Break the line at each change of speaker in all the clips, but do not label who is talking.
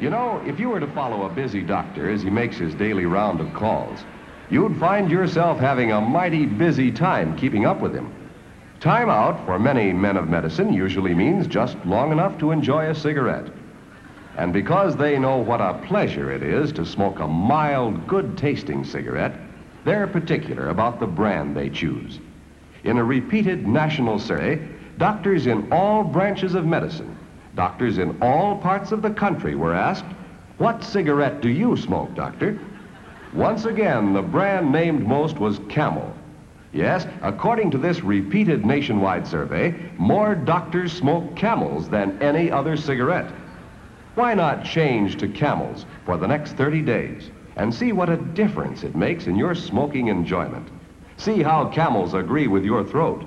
You know, if you were to follow a busy doctor as he makes his daily round of calls, you'd find yourself having a mighty busy time keeping up with him. Time out for many men of medicine usually means just long enough to enjoy a cigarette. And because they know what a pleasure it is to smoke a mild, good tasting cigarette, they're particular about the brand they choose. In a repeated national survey, doctors in all branches of medicine Doctors in all parts of the country were asked, What cigarette do you smoke, doctor? Once again, the brand named most was Camel. Yes, according to this repeated nationwide survey, more doctors smoke Camels than any other cigarette. Why not change to Camels for the next 30 days and see what a difference it makes in your smoking enjoyment? See how Camels agree with your throat.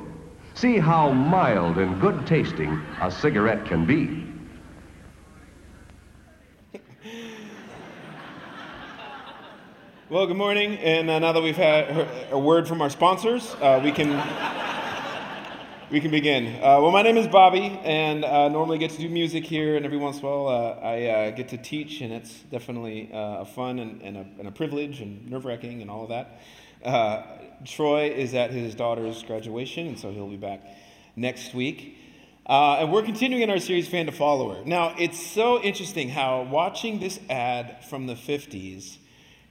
See how mild and good tasting a cigarette can be.
Well, good morning. And uh, now that we've had a word from our sponsors, uh, we can we can begin. Uh, well, my name is Bobby, and uh, normally get to do music here, and every once in a while uh, I uh, get to teach, and it's definitely a fun and, and, a, and, a, privilege and nerve wracking and all of that. Troy is at his daughter's graduation, and so he'll be back next week. and we're continuing in our series, Fan to Follower. Now, it's so interesting how watching this ad from the 50s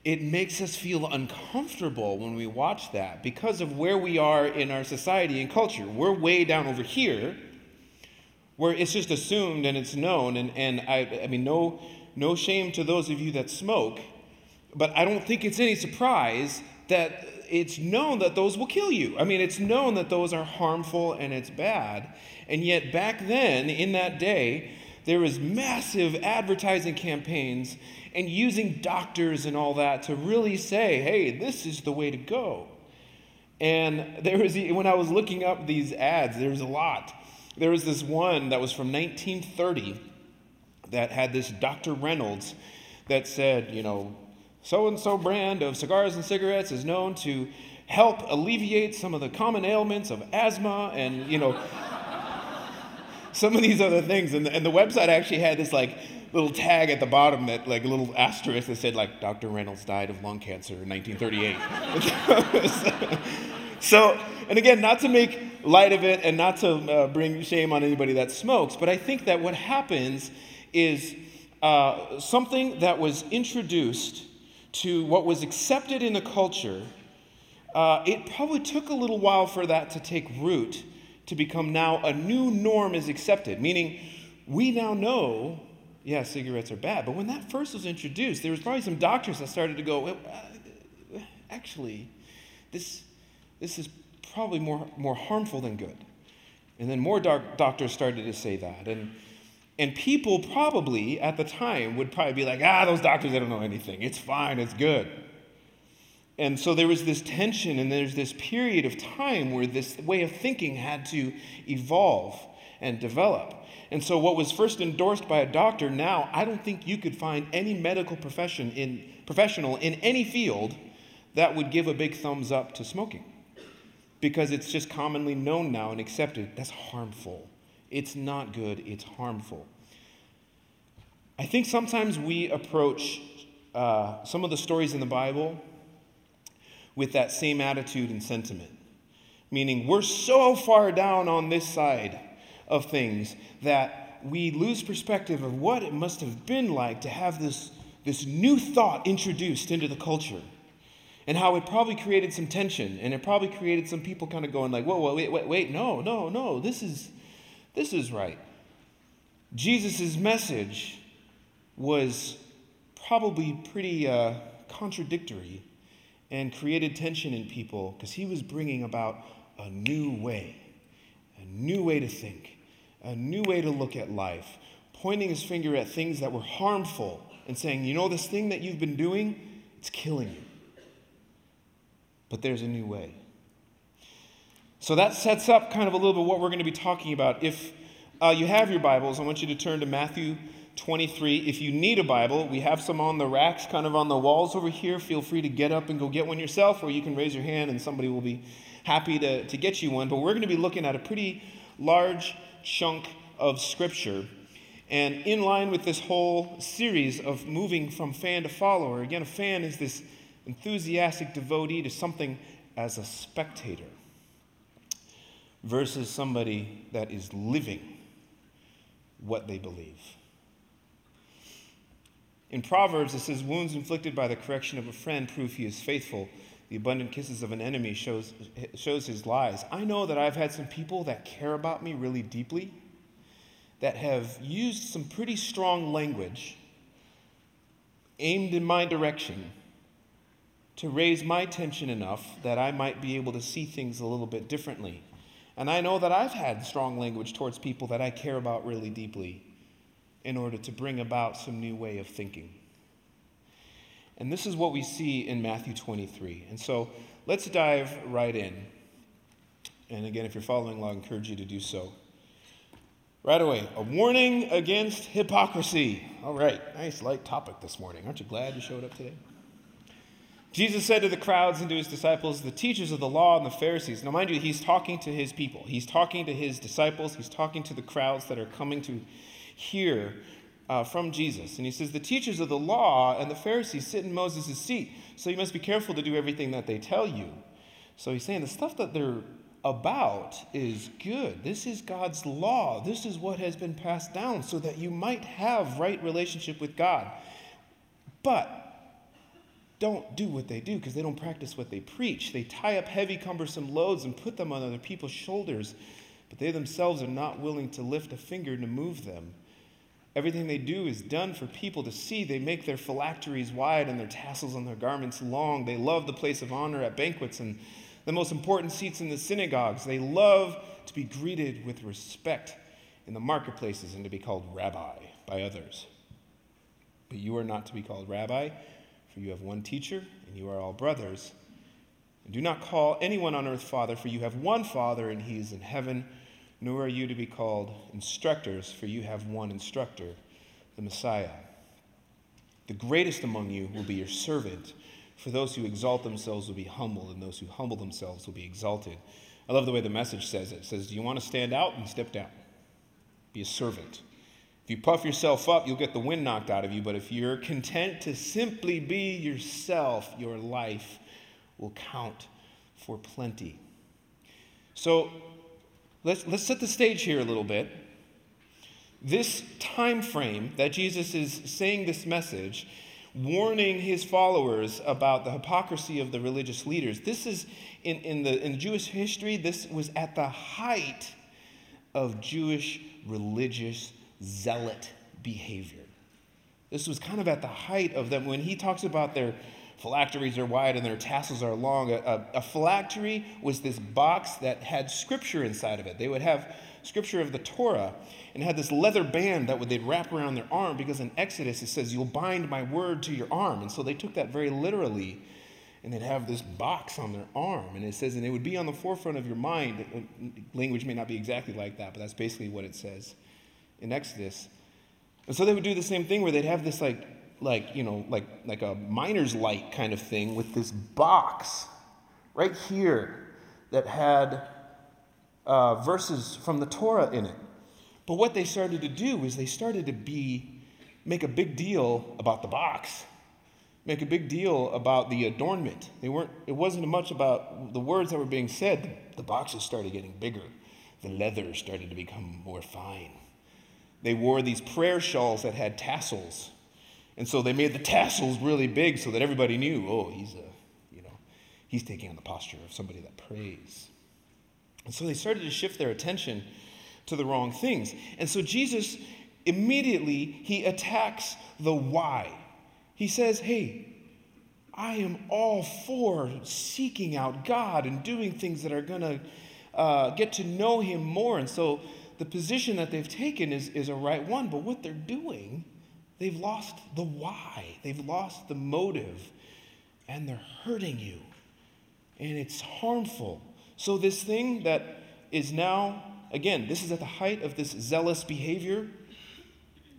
it makes us feel uncomfortable when we watch that because of where we are in our society and culture. We're way down over here where it's just assumed and it's known. And, and I, I mean, no, no shame to those of you that smoke, but I don't think it's any surprise that it's known that those will kill you. I mean, it's known that those are harmful and it's bad. And yet, back then, in that day, there was massive advertising campaigns and using doctors and all that to really say, hey, this is the way to go. And there was, when I was looking up these ads, there was a lot. There was this one that was from 1930 that had this Dr. Reynolds that said, you know, so and so brand of cigars and cigarettes is known to help alleviate some of the common ailments of asthma and, you know, some of these other things. And the, and the website actually had this like little tag at the bottom that like a little asterisk that said like Dr. Reynolds died of lung cancer in 1938. so, and again, not to make light of it and not to uh, bring shame on anybody that smokes, but I think that what happens is uh, something that was introduced to what was accepted in the culture. Uh, it probably took a little while for that to take root to become now a new norm is accepted, meaning we now know yeah, cigarettes are bad. But when that first was introduced, there was probably some doctors that started to go, well, uh, actually, this, this is probably more, more harmful than good. And then more doc- doctors started to say that. And, and people probably at the time would probably be like, ah, those doctors, they don't know anything. It's fine, it's good. And so there was this tension, and there's this period of time where this way of thinking had to evolve and develop. And so, what was first endorsed by a doctor, now I don't think you could find any medical profession in, professional in any field that would give a big thumbs up to smoking. Because it's just commonly known now and accepted that's harmful. It's not good, it's harmful. I think sometimes we approach uh, some of the stories in the Bible with that same attitude and sentiment. Meaning, we're so far down on this side of things that we lose perspective of what it must have been like to have this, this new thought introduced into the culture and how it probably created some tension and it probably created some people kind of going like whoa, whoa wait wait wait no no no this is this is right jesus' message was probably pretty uh, contradictory and created tension in people because he was bringing about a new way a new way to think a new way to look at life, pointing his finger at things that were harmful and saying, you know, this thing that you've been doing, it's killing you. But there's a new way. So that sets up kind of a little bit what we're going to be talking about. If uh, you have your Bibles, I want you to turn to Matthew 23. If you need a Bible, we have some on the racks, kind of on the walls over here. Feel free to get up and go get one yourself, or you can raise your hand and somebody will be happy to, to get you one. But we're going to be looking at a pretty large chunk of Scripture. And in line with this whole series of moving from fan to follower, again, a fan is this enthusiastic devotee to something as a spectator versus somebody that is living what they believe. In Proverbs, it says, Wounds inflicted by the correction of a friend prove he is faithful. The abundant kisses of an enemy shows, shows his lies. I know that I've had some people that care about me really deeply that have used some pretty strong language aimed in my direction to raise my tension enough that I might be able to see things a little bit differently. And I know that I've had strong language towards people that I care about really deeply in order to bring about some new way of thinking. And this is what we see in Matthew 23. And so let's dive right in. And again, if you're following along, I encourage you to do so. Right away, a warning against hypocrisy. All right, nice light topic this morning. Aren't you glad you showed up today? Jesus said to the crowds and to his disciples, the teachers of the law and the Pharisees. Now, mind you, he's talking to his people. He's talking to his disciples. He's talking to the crowds that are coming to hear uh, from Jesus. And he says, The teachers of the law and the Pharisees sit in Moses' seat, so you must be careful to do everything that they tell you. So he's saying the stuff that they're about is good. This is God's law. This is what has been passed down so that you might have right relationship with God. But don't do what they do because they don't practice what they preach. They tie up heavy, cumbersome loads and put them on other people's shoulders, but they themselves are not willing to lift a finger to move them. Everything they do is done for people to see. They make their phylacteries wide and their tassels on their garments long. They love the place of honor at banquets and the most important seats in the synagogues. They love to be greeted with respect in the marketplaces and to be called rabbi by others. But you are not to be called rabbi for you have one teacher, and you are all brothers. And do not call anyone on earth Father, for you have one Father, and he is in heaven. Nor are you to be called instructors, for you have one instructor, the Messiah. The greatest among you will be your servant. For those who exalt themselves will be humbled, and those who humble themselves will be exalted. I love the way the message says it. It says, Do you want to stand out? and step down. Be a servant. If you puff yourself up, you'll get the wind knocked out of you. But if you're content to simply be yourself, your life will count for plenty. So let's, let's set the stage here a little bit. This time frame that Jesus is saying this message, warning his followers about the hypocrisy of the religious leaders, this is in, in, the, in Jewish history, this was at the height of Jewish religious zealot behavior. This was kind of at the height of them when he talks about their phylacteries are wide and their tassels are long. A, a, a, phylactery was this box that had scripture inside of it. They would have scripture of the Torah and had this leather band that would they'd wrap around their arm because in Exodus it says, You'll bind my word to your arm. And so they took that very literally and they'd have this box on their arm. And it says, and it would be on the forefront of your mind. Uh, language may not be exactly like that, but that's basically what it says in Exodus. And so they would do the same thing where they'd have this like like you know like like a miner's light kind of thing with this box right here that had uh, verses from the Torah in it. But what they started to do is they started to be make a big deal about the box, make a big deal about the adornment. They weren't. It wasn't much about the words that were being said. The boxes started getting bigger. The leather started to become more fine. They wore these prayer shawls that had tassels. And so they made the tassels really big so that everybody knew, oh, he's a, you know, he's taking on the posture of somebody that prays. And so they started to shift their attention to the wrong things. And so Jesus immediately he attacks the why. He says, "Hey, I am all for seeking out God and doing things that are going to uh, get to know Him more." And so the position that they've taken is, is a right one, but what they're doing, they've lost the why, they've lost the motive, and they're hurting you. And it's harmful. So, this thing that is now, again, this is at the height of this zealous behavior.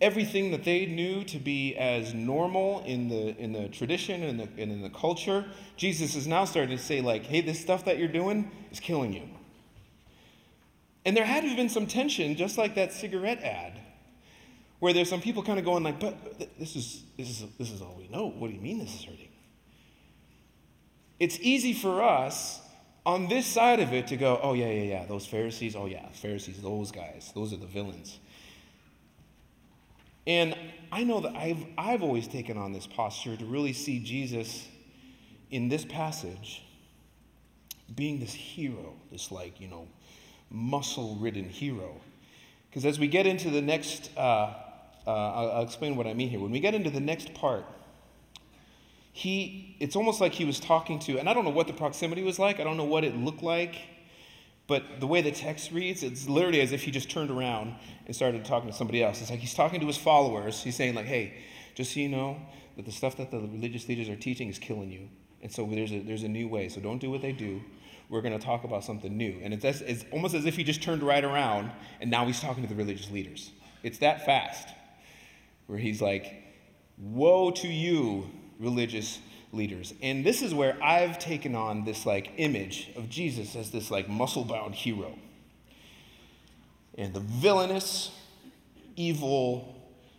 Everything that they knew to be as normal in the, in the tradition and, the, and in the culture, Jesus is now starting to say, like, hey, this stuff that you're doing is killing you. And there had to have been some tension, just like that cigarette ad, where there's some people kind of going like, but this is, this, is, this is all we know. What do you mean this is hurting? It's easy for us on this side of it to go, oh, yeah, yeah, yeah, those Pharisees, oh, yeah, Pharisees, those guys, those are the villains. And I know that I've, I've always taken on this posture to really see Jesus in this passage being this hero, this, like, you know, muscle ridden hero. Because as we get into the next, uh, uh, I'll, I'll explain what I mean here. When we get into the next part, he, it's almost like he was talking to, and I don't know what the proximity was like, I don't know what it looked like, but the way the text reads, it's literally as if he just turned around and started talking to somebody else. It's like he's talking to his followers. He's saying, like, hey, just so you know that the stuff that the religious leaders are teaching is killing you. And so there's a, there's a new way. So don't do what they do. We're going to talk about something new. And it's, it's almost as if he just turned right around and now he's talking to the religious leaders. It's that fast where he's like, Woe to you, religious leaders. And this is where I've taken on this like image of Jesus as this like muscle-bound hero. And the villainous, evil,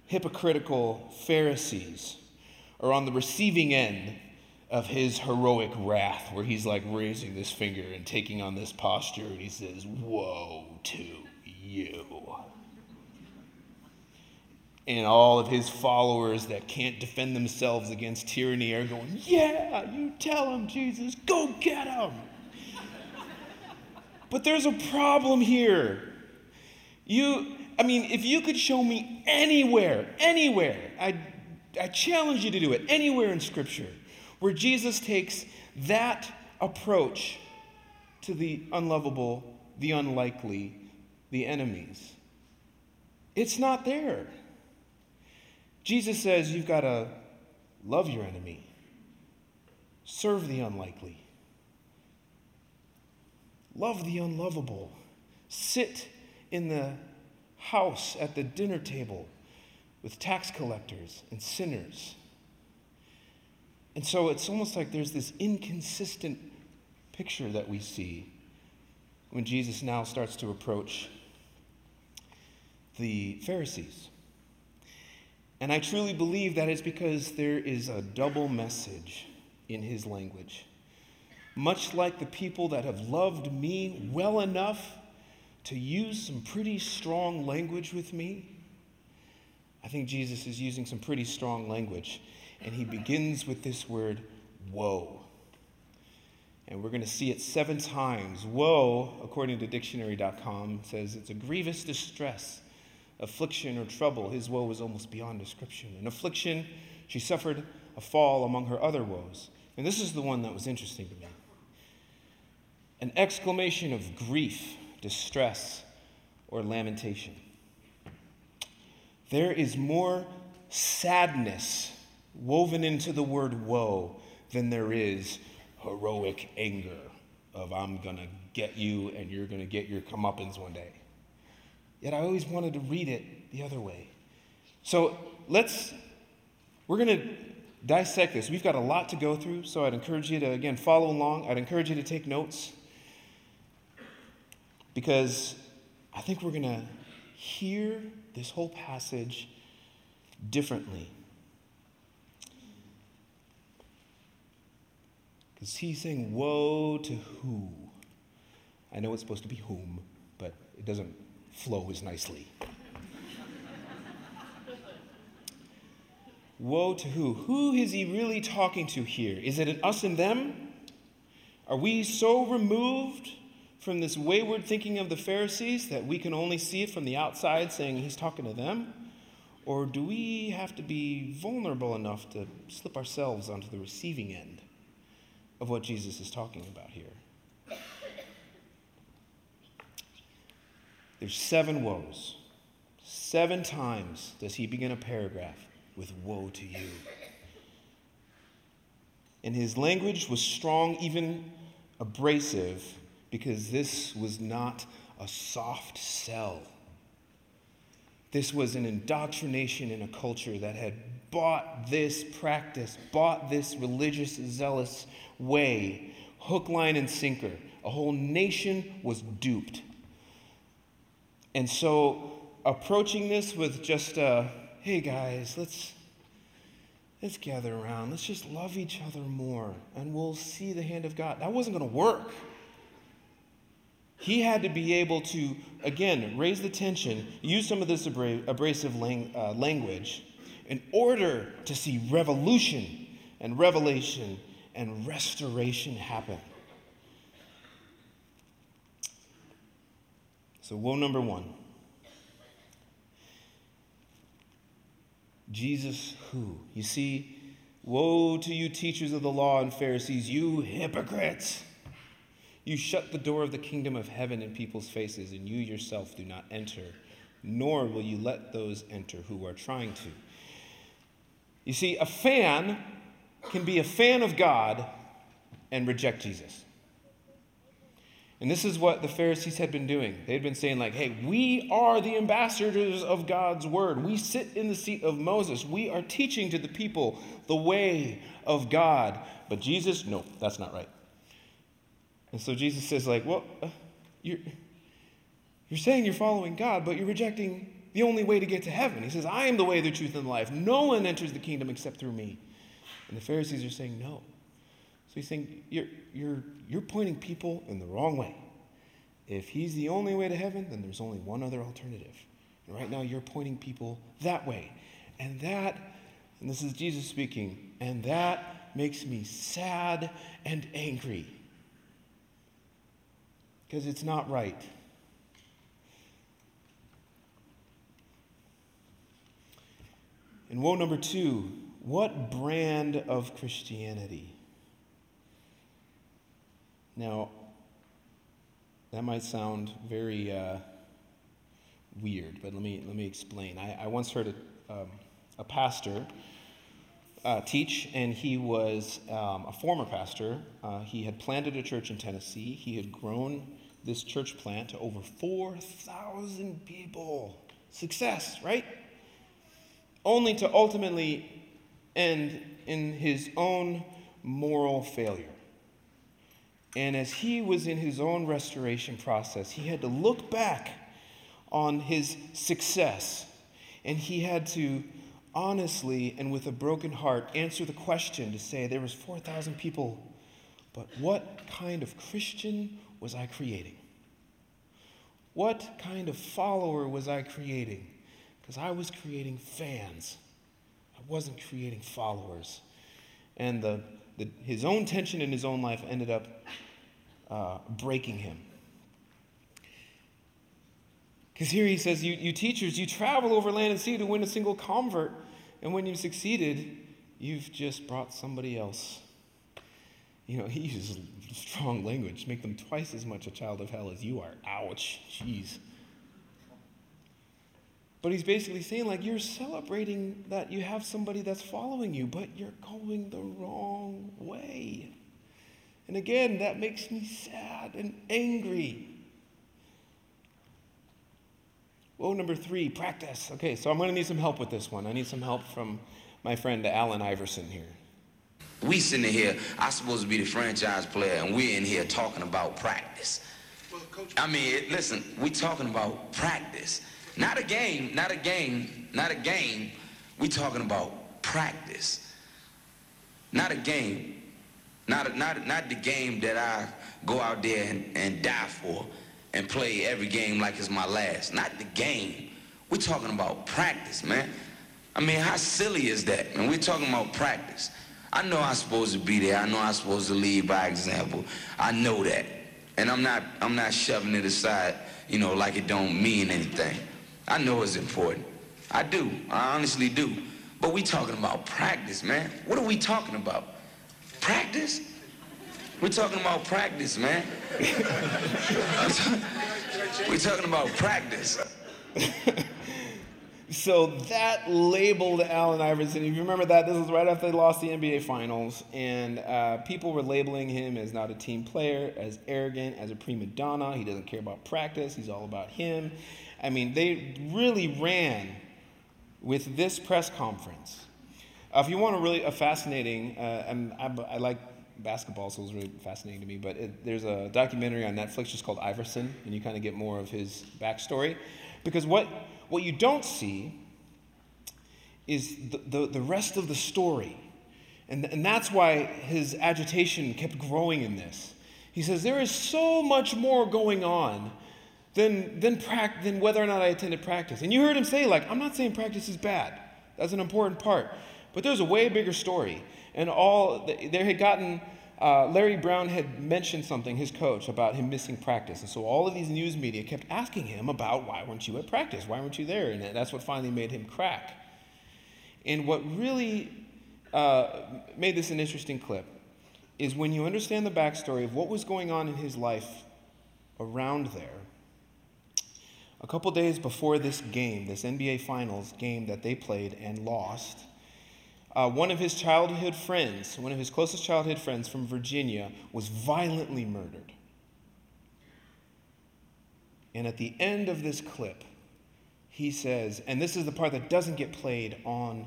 hypocritical Pharisees are on the receiving end of his heroic wrath, where he's like raising this finger and taking on this posture, and he says, Woe to you and all of his followers that can't defend themselves against tyranny are going, Yeah, you tell him, Jesus, go get him. but there's a problem here. You, I mean, if you could show me anywhere, anywhere, I, I challenge you to do it, anywhere in Scripture, where Jesus takes that approach to the unlovable, the unlikely, the enemies. It's not there. Jesus says you've got to love your enemy, serve the unlikely, love the unlovable, sit in the house at the dinner table with tax collectors and sinners. And so it's almost like there's this inconsistent picture that we see when Jesus now starts to approach the Pharisees. And I truly believe that is because there is a double message in his language. Much like the people that have loved me well enough to use some pretty strong language with me, I think Jesus is using some pretty strong language. And he begins with this word, woe. And we're going to see it seven times. Woe, according to dictionary.com, says it's a grievous distress affliction or trouble, his woe was almost beyond description. In affliction, she suffered a fall among her other woes. And this is the one that was interesting to me an exclamation of grief, distress, or lamentation. There is more sadness woven into the word woe than there is heroic anger of I'm going to get you and you're going to get your comeuppance one day. Yet I always wanted to read it the other way. So let's, we're going to dissect this. We've got a lot to go through, so I'd encourage you to, again, follow along. I'd encourage you to take notes because I think we're going to hear this whole passage differently. Because he's saying, Woe to who? I know it's supposed to be whom, but it doesn't flows nicely. Woe to who? Who is he really talking to here? Is it an us and them? Are we so removed from this wayward thinking of the Pharisees that we can only see it from the outside saying he's talking to them? Or do we have to be vulnerable enough to slip ourselves onto the receiving end of what Jesus is talking about here? There's seven woes. Seven times does he begin a paragraph with woe to you. And his language was strong, even abrasive, because this was not a soft sell. This was an indoctrination in a culture that had bought this practice, bought this religious, zealous way, hook, line, and sinker. A whole nation was duped. And so approaching this with just, uh, hey guys, let's, let's gather around. Let's just love each other more and we'll see the hand of God. That wasn't going to work. He had to be able to, again, raise the tension, use some of this abrasive uh, language in order to see revolution and revelation and restoration happen. So, woe number one Jesus who? You see, woe to you, teachers of the law and Pharisees, you hypocrites! You shut the door of the kingdom of heaven in people's faces, and you yourself do not enter, nor will you let those enter who are trying to. You see, a fan can be a fan of God and reject Jesus. And this is what the Pharisees had been doing. They had been saying, like, hey, we are the ambassadors of God's word. We sit in the seat of Moses. We are teaching to the people the way of God. But Jesus, no, that's not right. And so Jesus says, like, well, uh, you're, you're saying you're following God, but you're rejecting the only way to get to heaven. He says, I am the way, the truth, and the life. No one enters the kingdom except through me. And the Pharisees are saying, no. So he's saying, you're, you're, you're pointing people in the wrong way. If he's the only way to heaven, then there's only one other alternative. And right now, you're pointing people that way. And that, and this is Jesus speaking, and that makes me sad and angry because it's not right. And woe number two what brand of Christianity? Now, that might sound very uh, weird, but let me, let me explain. I, I once heard a, um, a pastor uh, teach, and he was um, a former pastor. Uh, he had planted a church in Tennessee. He had grown this church plant to over 4,000 people. Success, right? Only to ultimately end in his own moral failure. And as he was in his own restoration process, he had to look back on his success and he had to honestly and with a broken heart answer the question to say there was 4,000 people, but what kind of Christian was I creating? What kind of follower was I creating? Because I was creating fans. I wasn't creating followers. And the, the, his own tension in his own life ended up uh, breaking him. Because here he says, you, you teachers, you travel over land and sea to win a single convert. And when you've succeeded, you've just brought somebody else you know, he uses strong language, make them twice as much a child of hell as you are. Ouch, jeez. But he's basically saying, like, you're celebrating that you have somebody that's following you, but you're going the wrong way. And again, that makes me sad and angry. Woe number three, practice. Okay, so I'm going to need some help with this one. I need some help from my friend Allen Iverson here.
We sitting here, I'm supposed to be the franchise player, and we're in here talking about practice. I mean, listen, we're talking about practice. Not a game, not a game, not a game. We talking about practice. Not a game. Not, a, not, not the game that I go out there and, and die for and play every game like it's my last. Not the game. We're talking about practice, man. I mean, how silly is that? And we're talking about practice. I know I'm supposed to be there. I know I'm supposed to lead by example. I know that. And I'm not, I'm not shoving it aside, you know, like it don't mean anything. I know it's important. I do. I honestly do. But we talking about practice, man. What are we talking about? Practice? We're talking about practice, man. We're talking about practice.
So that labeled Allen Iverson. If you remember that, this was right after they lost the NBA Finals, and uh, people were labeling him as not a team player, as arrogant, as a prima donna. He doesn't care about practice. He's all about him. I mean, they really ran with this press conference. Uh, if you want a really a fascinating, uh, and I, I, like basketball, so it was really fascinating to me. But it, there's a documentary on Netflix just called Iverson, and you kind of get more of his backstory. Because what, what you don't see is the, the, the rest of the story. And, and that's why his agitation kept growing in this. He says, There is so much more going on than, than, pra- than whether or not I attended practice. And you heard him say, like, I'm not saying practice is bad. That's an important part. But there's a way bigger story. And all, there had gotten, uh, Larry Brown had mentioned something, his coach, about him missing practice. And so all of these news media kept asking him about why weren't you at practice? Why weren't you there? And that's what finally made him crack. And what really uh, made this an interesting clip is when you understand the backstory of what was going on in his life around there. A couple days before this game, this NBA Finals game that they played and lost, uh, one of his childhood friends, one of his closest childhood friends from Virginia, was violently murdered. And at the end of this clip, he says, and this is the part that doesn't get played on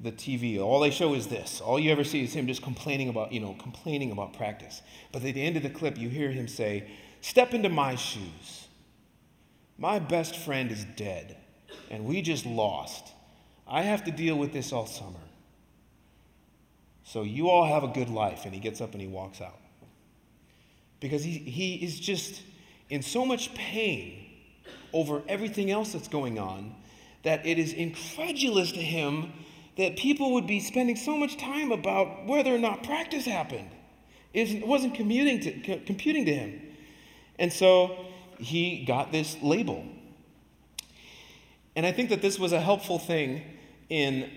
the TV. All they show is this. All you ever see is him just complaining about, you know, complaining about practice. But at the end of the clip, you hear him say, Step into my shoes. My best friend is dead, and we just lost. I have to deal with this all summer. So you all have a good life. And he gets up and he walks out. Because he, he is just in so much pain over everything else that's going on that it is incredulous to him that people would be spending so much time about whether or not practice happened. It wasn't commuting to, computing to him. And so he got this label. And I think that this was a helpful thing in,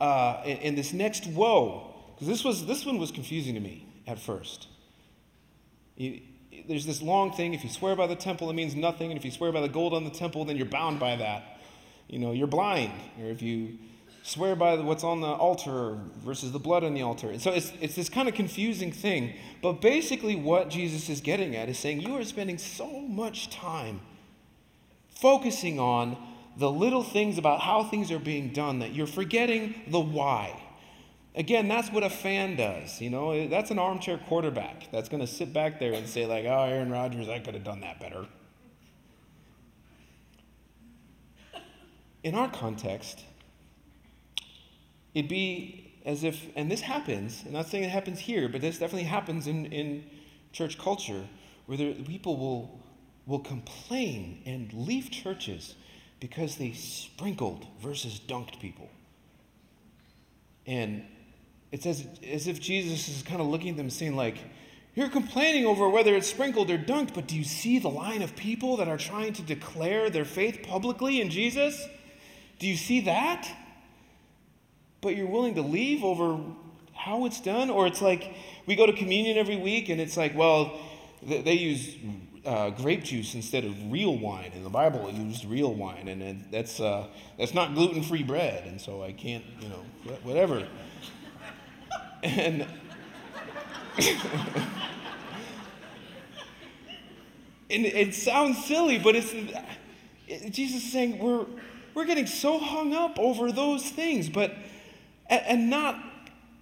uh, in, this next woe, because this, was, this one was confusing to me at first. You, there's this long thing if you swear by the temple, it means nothing. And if you swear by the gold on the temple, then you're bound by that. You know, you're blind. Or if you swear by what's on the altar versus the blood on the altar. And so it's, it's this kind of confusing thing. But basically, what Jesus is getting at is saying, You are spending so much time focusing on the little things about how things are being done that you're forgetting the why. Again, that's what a fan does. You know, that's an armchair quarterback that's going to sit back there and say, like, oh, Aaron Rodgers, I could have done that better. In our context, it'd be as if, and this happens, I'm not saying it happens here, but this definitely happens in, in church culture, where there, people will, will complain and leave churches because they sprinkled versus dunked people. And it's as, as if Jesus is kind of looking at them saying, like, you're complaining over whether it's sprinkled or dunked, but do you see the line of people that are trying to declare their faith publicly in Jesus? Do you see that? But you're willing to leave over how it's done? Or it's like we go to communion every week and it's like, well, they use uh, grape juice instead of real wine. In the Bible, used real wine, and that's, uh, that's not gluten free bread, and so I can't, you know, whatever. And. and it sounds silly, but it's it, Jesus is saying we're we're getting so hung up over those things, but and, and not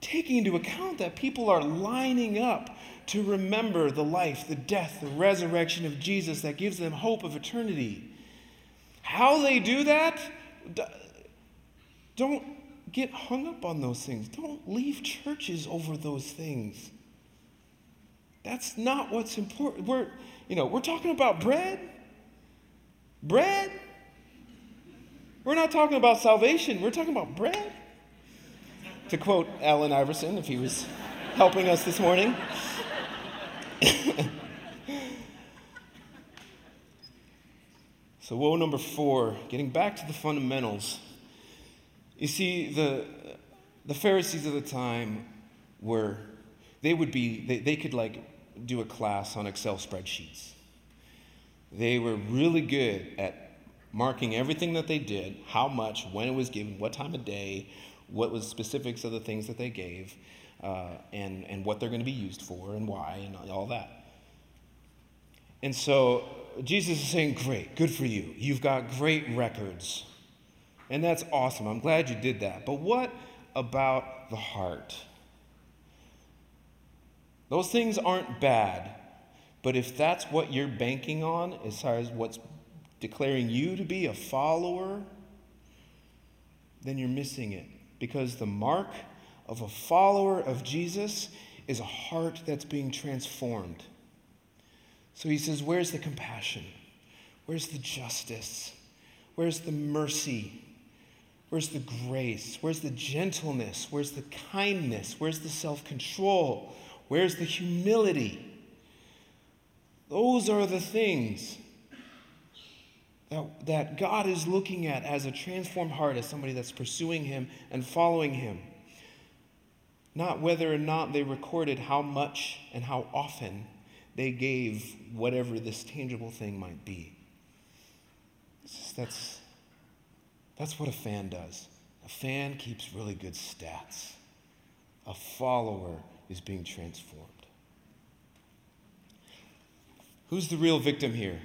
taking into account that people are lining up to remember the life, the death, the resurrection of Jesus that gives them hope of eternity. How they do that, don't get hung up on those things. Don't leave churches over those things. That's not what's important. We're, you know, we're talking about bread. Bread. We're not talking about salvation. We're talking about bread to quote Allen Iverson if he was helping us this morning. so, woe number four, getting back to the fundamentals. You see, the, the Pharisees of the time were, they would be, they, they could like do a class on Excel spreadsheets. They were really good at marking everything that they did, how much, when it was given, what time of day, what was specifics of the things that they gave, uh, and, and what they're going to be used for, and why, and all that. And so Jesus is saying, Great, good for you. You've got great records. And that's awesome. I'm glad you did that. But what about the heart? Those things aren't bad, but if that's what you're banking on as far as what's declaring you to be a follower, then you're missing it. Because the mark of a follower of Jesus is a heart that's being transformed. So he says, Where's the compassion? Where's the justice? Where's the mercy? Where's the grace? Where's the gentleness? Where's the kindness? Where's the self control? Where's the humility? Those are the things that, that God is looking at as a transformed heart, as somebody that's pursuing Him and following Him. Not whether or not they recorded how much and how often they gave whatever this tangible thing might be. That's, that's what a fan does. A fan keeps really good stats. A follower is being transformed. Who's the real victim here?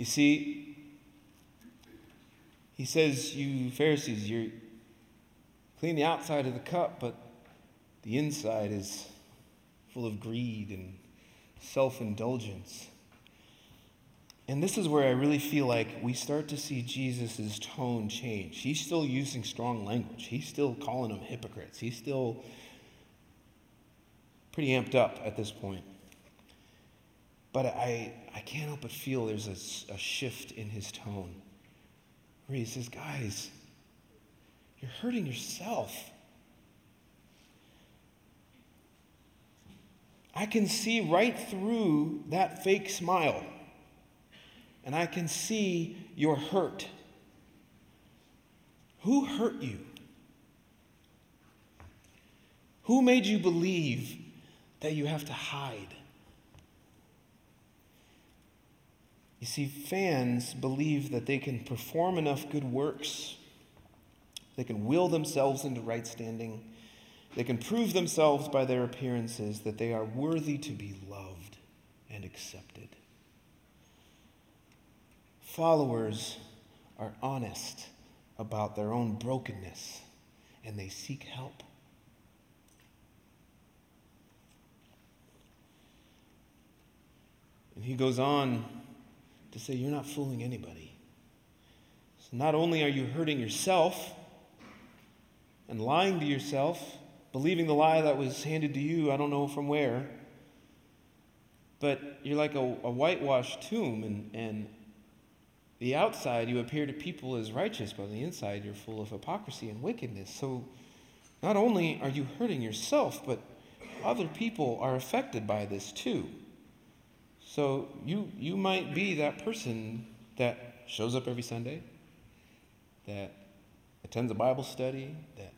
You see, he says, You Pharisees, you clean the outside of the cup, but the inside is full of greed and self indulgence. And this is where I really feel like we start to see Jesus' tone change. He's still using strong language, he's still calling them hypocrites, he's still pretty amped up at this point. But I, I can't help but feel there's a, a shift in his tone where he says, Guys, you're hurting yourself. I can see right through that fake smile, and I can see your hurt. Who hurt you? Who made you believe that you have to hide? You see, fans believe that they can perform enough good works, they can will themselves into right standing, they can prove themselves by their appearances that they are worthy to be loved and accepted. Followers are honest about their own brokenness and they seek help. And he goes on to say you're not fooling anybody. So not only are you hurting yourself and lying to yourself, believing the lie that was handed to you, I don't know from where, but you're like a, a whitewashed tomb, and, and the outside you appear to people as righteous, but on the inside you're full of hypocrisy and wickedness. So not only are you hurting yourself, but other people are affected by this too. So you, you might be that person that shows up every Sunday, that attends a Bible study, that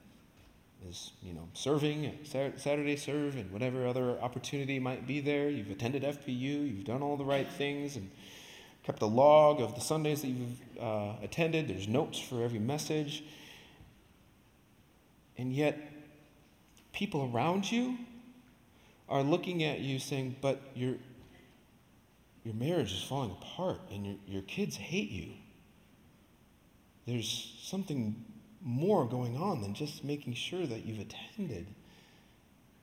is, you know, serving at Saturday Serve and whatever other opportunity might be there. You've attended FPU, you've done all the right things and kept a log of the Sundays that you've uh, attended. There's notes for every message. And yet, people around you are looking at you saying, but you're, your marriage is falling apart and your, your kids hate you. There's something more going on than just making sure that you've attended.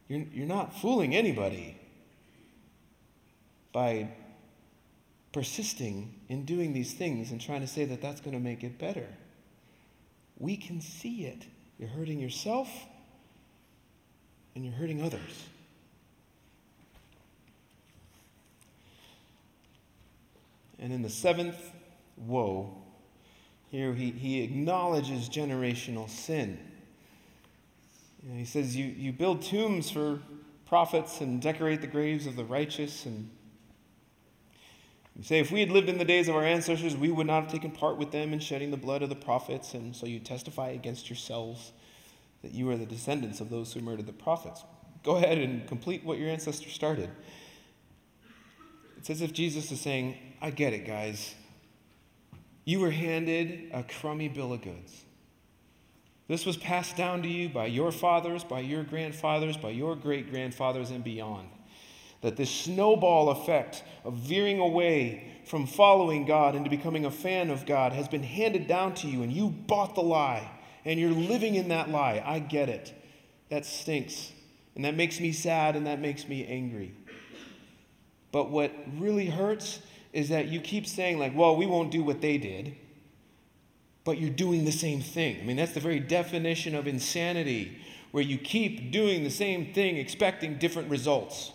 You're, you're not fooling anybody by persisting in doing these things and trying to say that that's going to make it better. We can see it. You're hurting yourself and you're hurting others. And in the seventh woe, here he, he acknowledges generational sin. He says, you, you build tombs for prophets and decorate the graves of the righteous. And you say, if we had lived in the days of our ancestors, we would not have taken part with them in shedding the blood of the prophets. And so you testify against yourselves that you are the descendants of those who murdered the prophets. Go ahead and complete what your ancestors started. It's as if Jesus is saying, I get it, guys. You were handed a crummy bill of goods. This was passed down to you by your fathers, by your grandfathers, by your great grandfathers, and beyond. That this snowball effect of veering away from following God into becoming a fan of God has been handed down to you, and you bought the lie, and you're living in that lie. I get it. That stinks. And that makes me sad, and that makes me angry. But what really hurts is that you keep saying, like, well, we won't do what they did, but you're doing the same thing. I mean, that's the very definition of insanity, where you keep doing the same thing, expecting different results.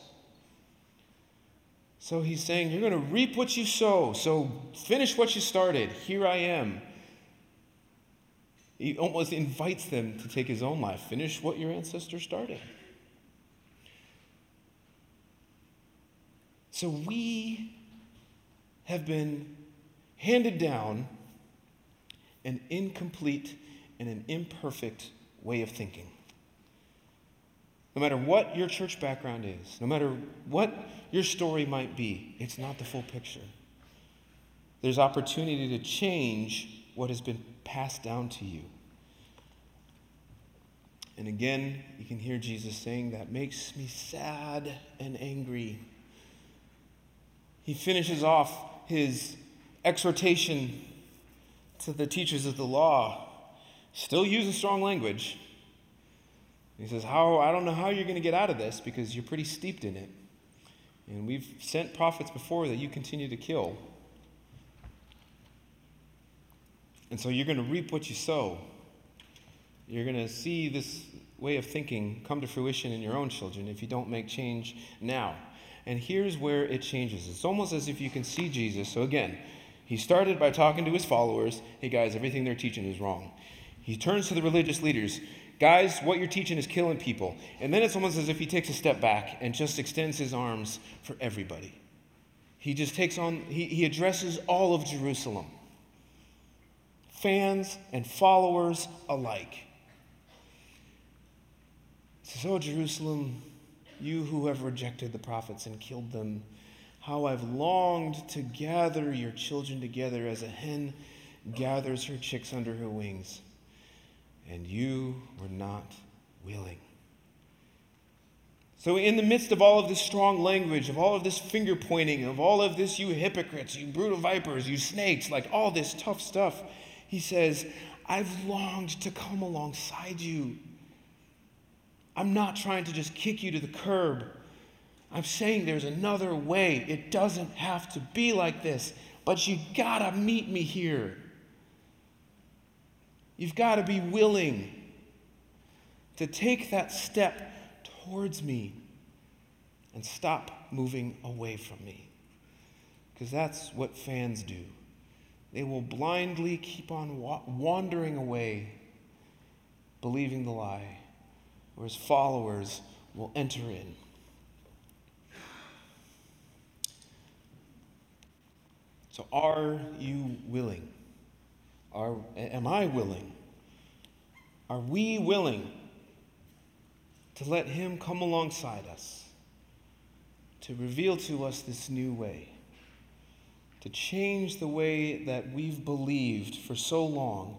So he's saying, You're going to reap what you sow. So finish what you started. Here I am. He almost invites them to take his own life. Finish what your ancestor started. So we have been handed down an incomplete and an imperfect way of thinking. No matter what your church background is, no matter what your story might be, it's not the full picture. There's opportunity to change what has been passed down to you. And again, you can hear Jesus saying, That makes me sad and angry. He finishes off his exhortation to the teachers of the law, still using strong language. He says, How I don't know how you're going to get out of this because you're pretty steeped in it. And we've sent prophets before that you continue to kill. And so you're going to reap what you sow. You're going to see this way of thinking come to fruition in your own children if you don't make change now. And here's where it changes. It's almost as if you can see Jesus. So again, he started by talking to his followers hey, guys, everything they're teaching is wrong. He turns to the religious leaders guys, what you're teaching is killing people. And then it's almost as if he takes a step back and just extends his arms for everybody. He just takes on, he, he addresses all of Jerusalem, fans and followers alike. So, oh, Jerusalem, you who have rejected the prophets and killed them, how I've longed to gather your children together as a hen gathers her chicks under her wings, and you were not willing. So, in the midst of all of this strong language, of all of this finger pointing, of all of this, you hypocrites, you brutal vipers, you snakes, like all this tough stuff, he says, I've longed to come alongside you I'm not trying to just kick you to the curb. I'm saying there's another way. It doesn't have to be like this, but you gotta meet me here. You've got to be willing to take that step towards me and stop moving away from me. Because that's what fans do. They will blindly keep on wa- wandering away, believing the lie or his followers will enter in. So, are you willing? Are, am I willing? Are we willing to let Him come alongside us, to reveal to us this new way, to change the way that we've believed for so long?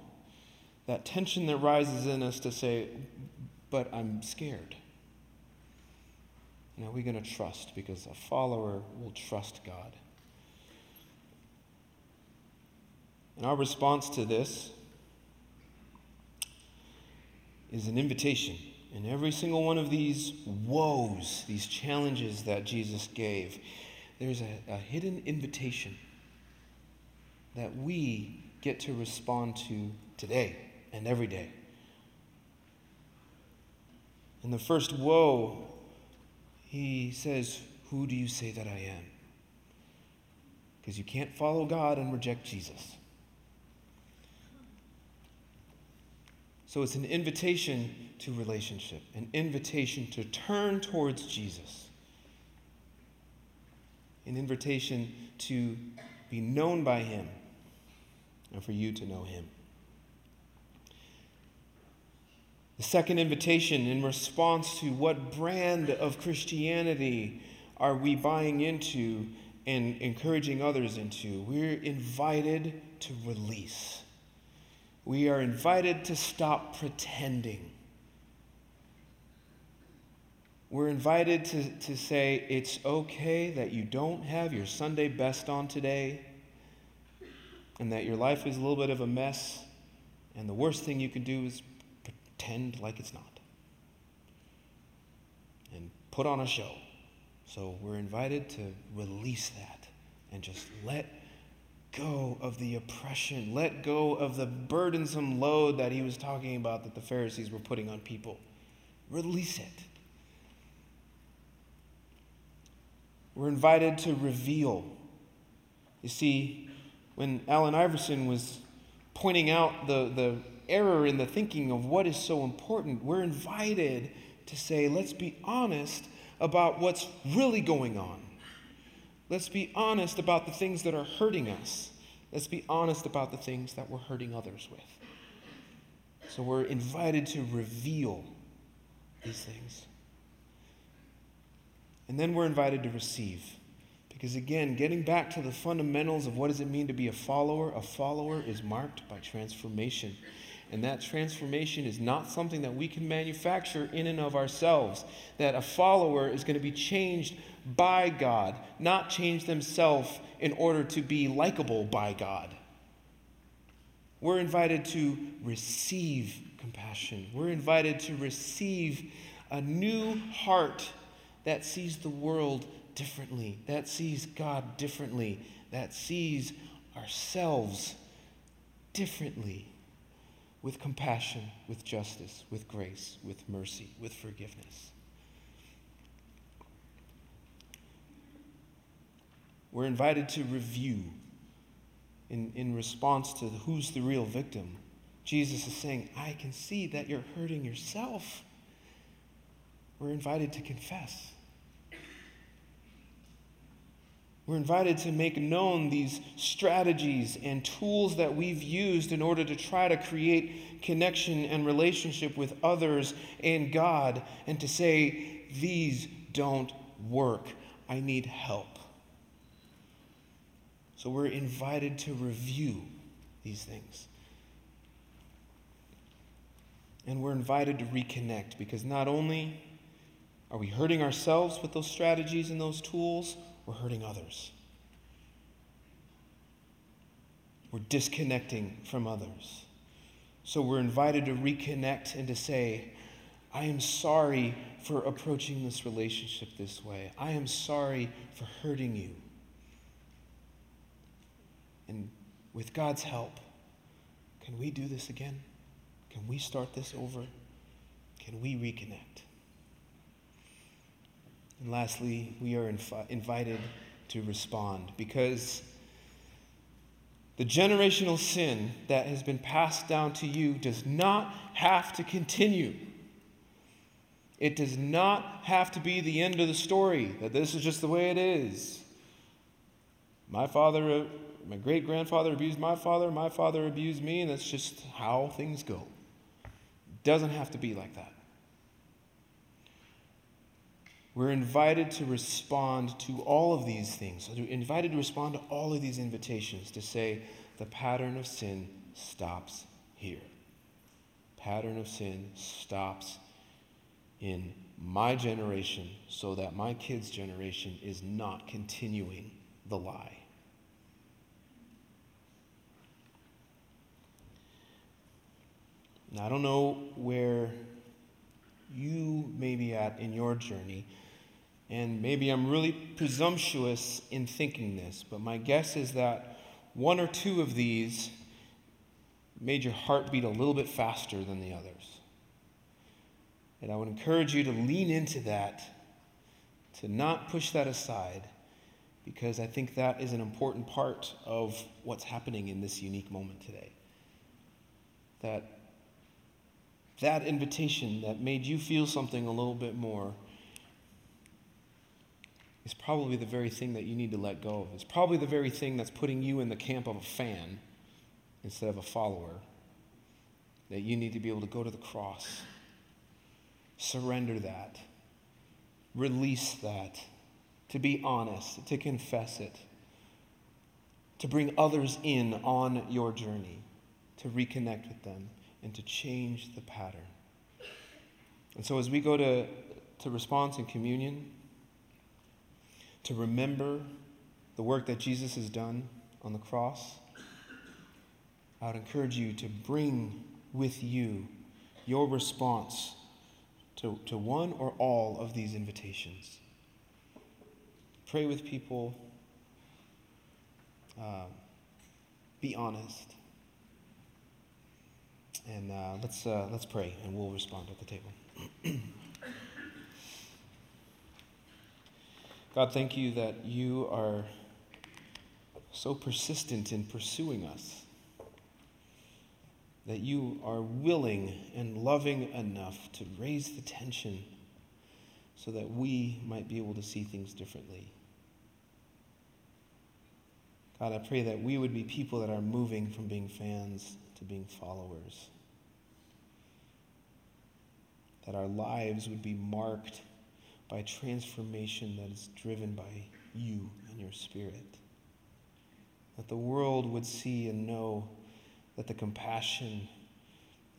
That tension that rises in us to say, but I'm scared. And are we going to trust? Because a follower will trust God. And our response to this is an invitation. In every single one of these woes, these challenges that Jesus gave, there's a, a hidden invitation that we get to respond to today and every day. In the first woe, he says, Who do you say that I am? Because you can't follow God and reject Jesus. So it's an invitation to relationship, an invitation to turn towards Jesus, an invitation to be known by Him, and for you to know Him. The second invitation in response to what brand of Christianity are we buying into and encouraging others into? We're invited to release. We are invited to stop pretending. We're invited to, to say it's okay that you don't have your Sunday best on today and that your life is a little bit of a mess. And the worst thing you can do is pretend like it's not and put on a show. So we're invited to release that and just let go of the oppression, let go of the burdensome load that he was talking about that the Pharisees were putting on people. Release it. We're invited to reveal. You see, when Allen Iverson was pointing out the, the error in the thinking of what is so important, we're invited to say, let's be honest about what's really going on. Let's be honest about the things that are hurting us. Let's be honest about the things that we're hurting others with. So we're invited to reveal these things. And then we're invited to receive. Because again, getting back to the fundamentals of what does it mean to be a follower, a follower is marked by transformation. And that transformation is not something that we can manufacture in and of ourselves. That a follower is going to be changed by God, not change themselves in order to be likable by God. We're invited to receive compassion. We're invited to receive a new heart that sees the world differently, that sees God differently, that sees ourselves differently with compassion, with justice, with grace, with mercy, with forgiveness. We're invited to review in, in response to who's the real victim. Jesus is saying, I can see that you're hurting yourself. We're invited to confess. We're invited to make known these strategies and tools that we've used in order to try to create connection and relationship with others and God, and to say, These don't work. I need help. So we're invited to review these things. And we're invited to reconnect because not only are we hurting ourselves with those strategies and those tools, we're hurting others. We're disconnecting from others. So we're invited to reconnect and to say, I am sorry for approaching this relationship this way. I am sorry for hurting you. And with God's help, can we do this again? Can we start this over? Can we reconnect? And lastly, we are infi- invited to respond because the generational sin that has been passed down to you does not have to continue. It does not have to be the end of the story, that this is just the way it is. My father, uh, my great grandfather abused my father, my father abused me, and that's just how things go. It doesn't have to be like that. We're invited to respond to all of these things. We're invited to respond to all of these invitations to say, the pattern of sin stops here. Pattern of sin stops in my generation so that my kids' generation is not continuing the lie. Now, I don't know where you may be at in your journey. And maybe I'm really presumptuous in thinking this, but my guess is that one or two of these made your heart beat a little bit faster than the others. And I would encourage you to lean into that, to not push that aside, because I think that is an important part of what's happening in this unique moment today. That that invitation that made you feel something a little bit more is probably the very thing that you need to let go of. It's probably the very thing that's putting you in the camp of a fan instead of a follower. That you need to be able to go to the cross, surrender that, release that, to be honest, to confess it, to bring others in on your journey, to reconnect with them, and to change the pattern. And so as we go to, to response and communion, to remember the work that Jesus has done on the cross, I would encourage you to bring with you your response to, to one or all of these invitations. Pray with people, uh, be honest. And uh, let's, uh, let's pray, and we'll respond at the table. God, thank you that you are so persistent in pursuing us, that you are willing and loving enough to raise the tension so that we might be able to see things differently. God, I pray that we would be people that are moving from being fans to being followers. That our lives would be marked by transformation that is driven by you and your Spirit. That the world would see and know that the compassion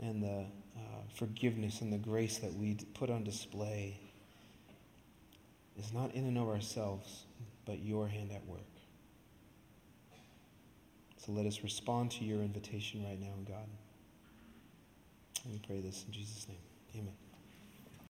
and the uh, forgiveness and the grace that we put on display is not in and of ourselves, but your hand at work. So let us respond to your invitation right now, God. We pray this in Jesus' name.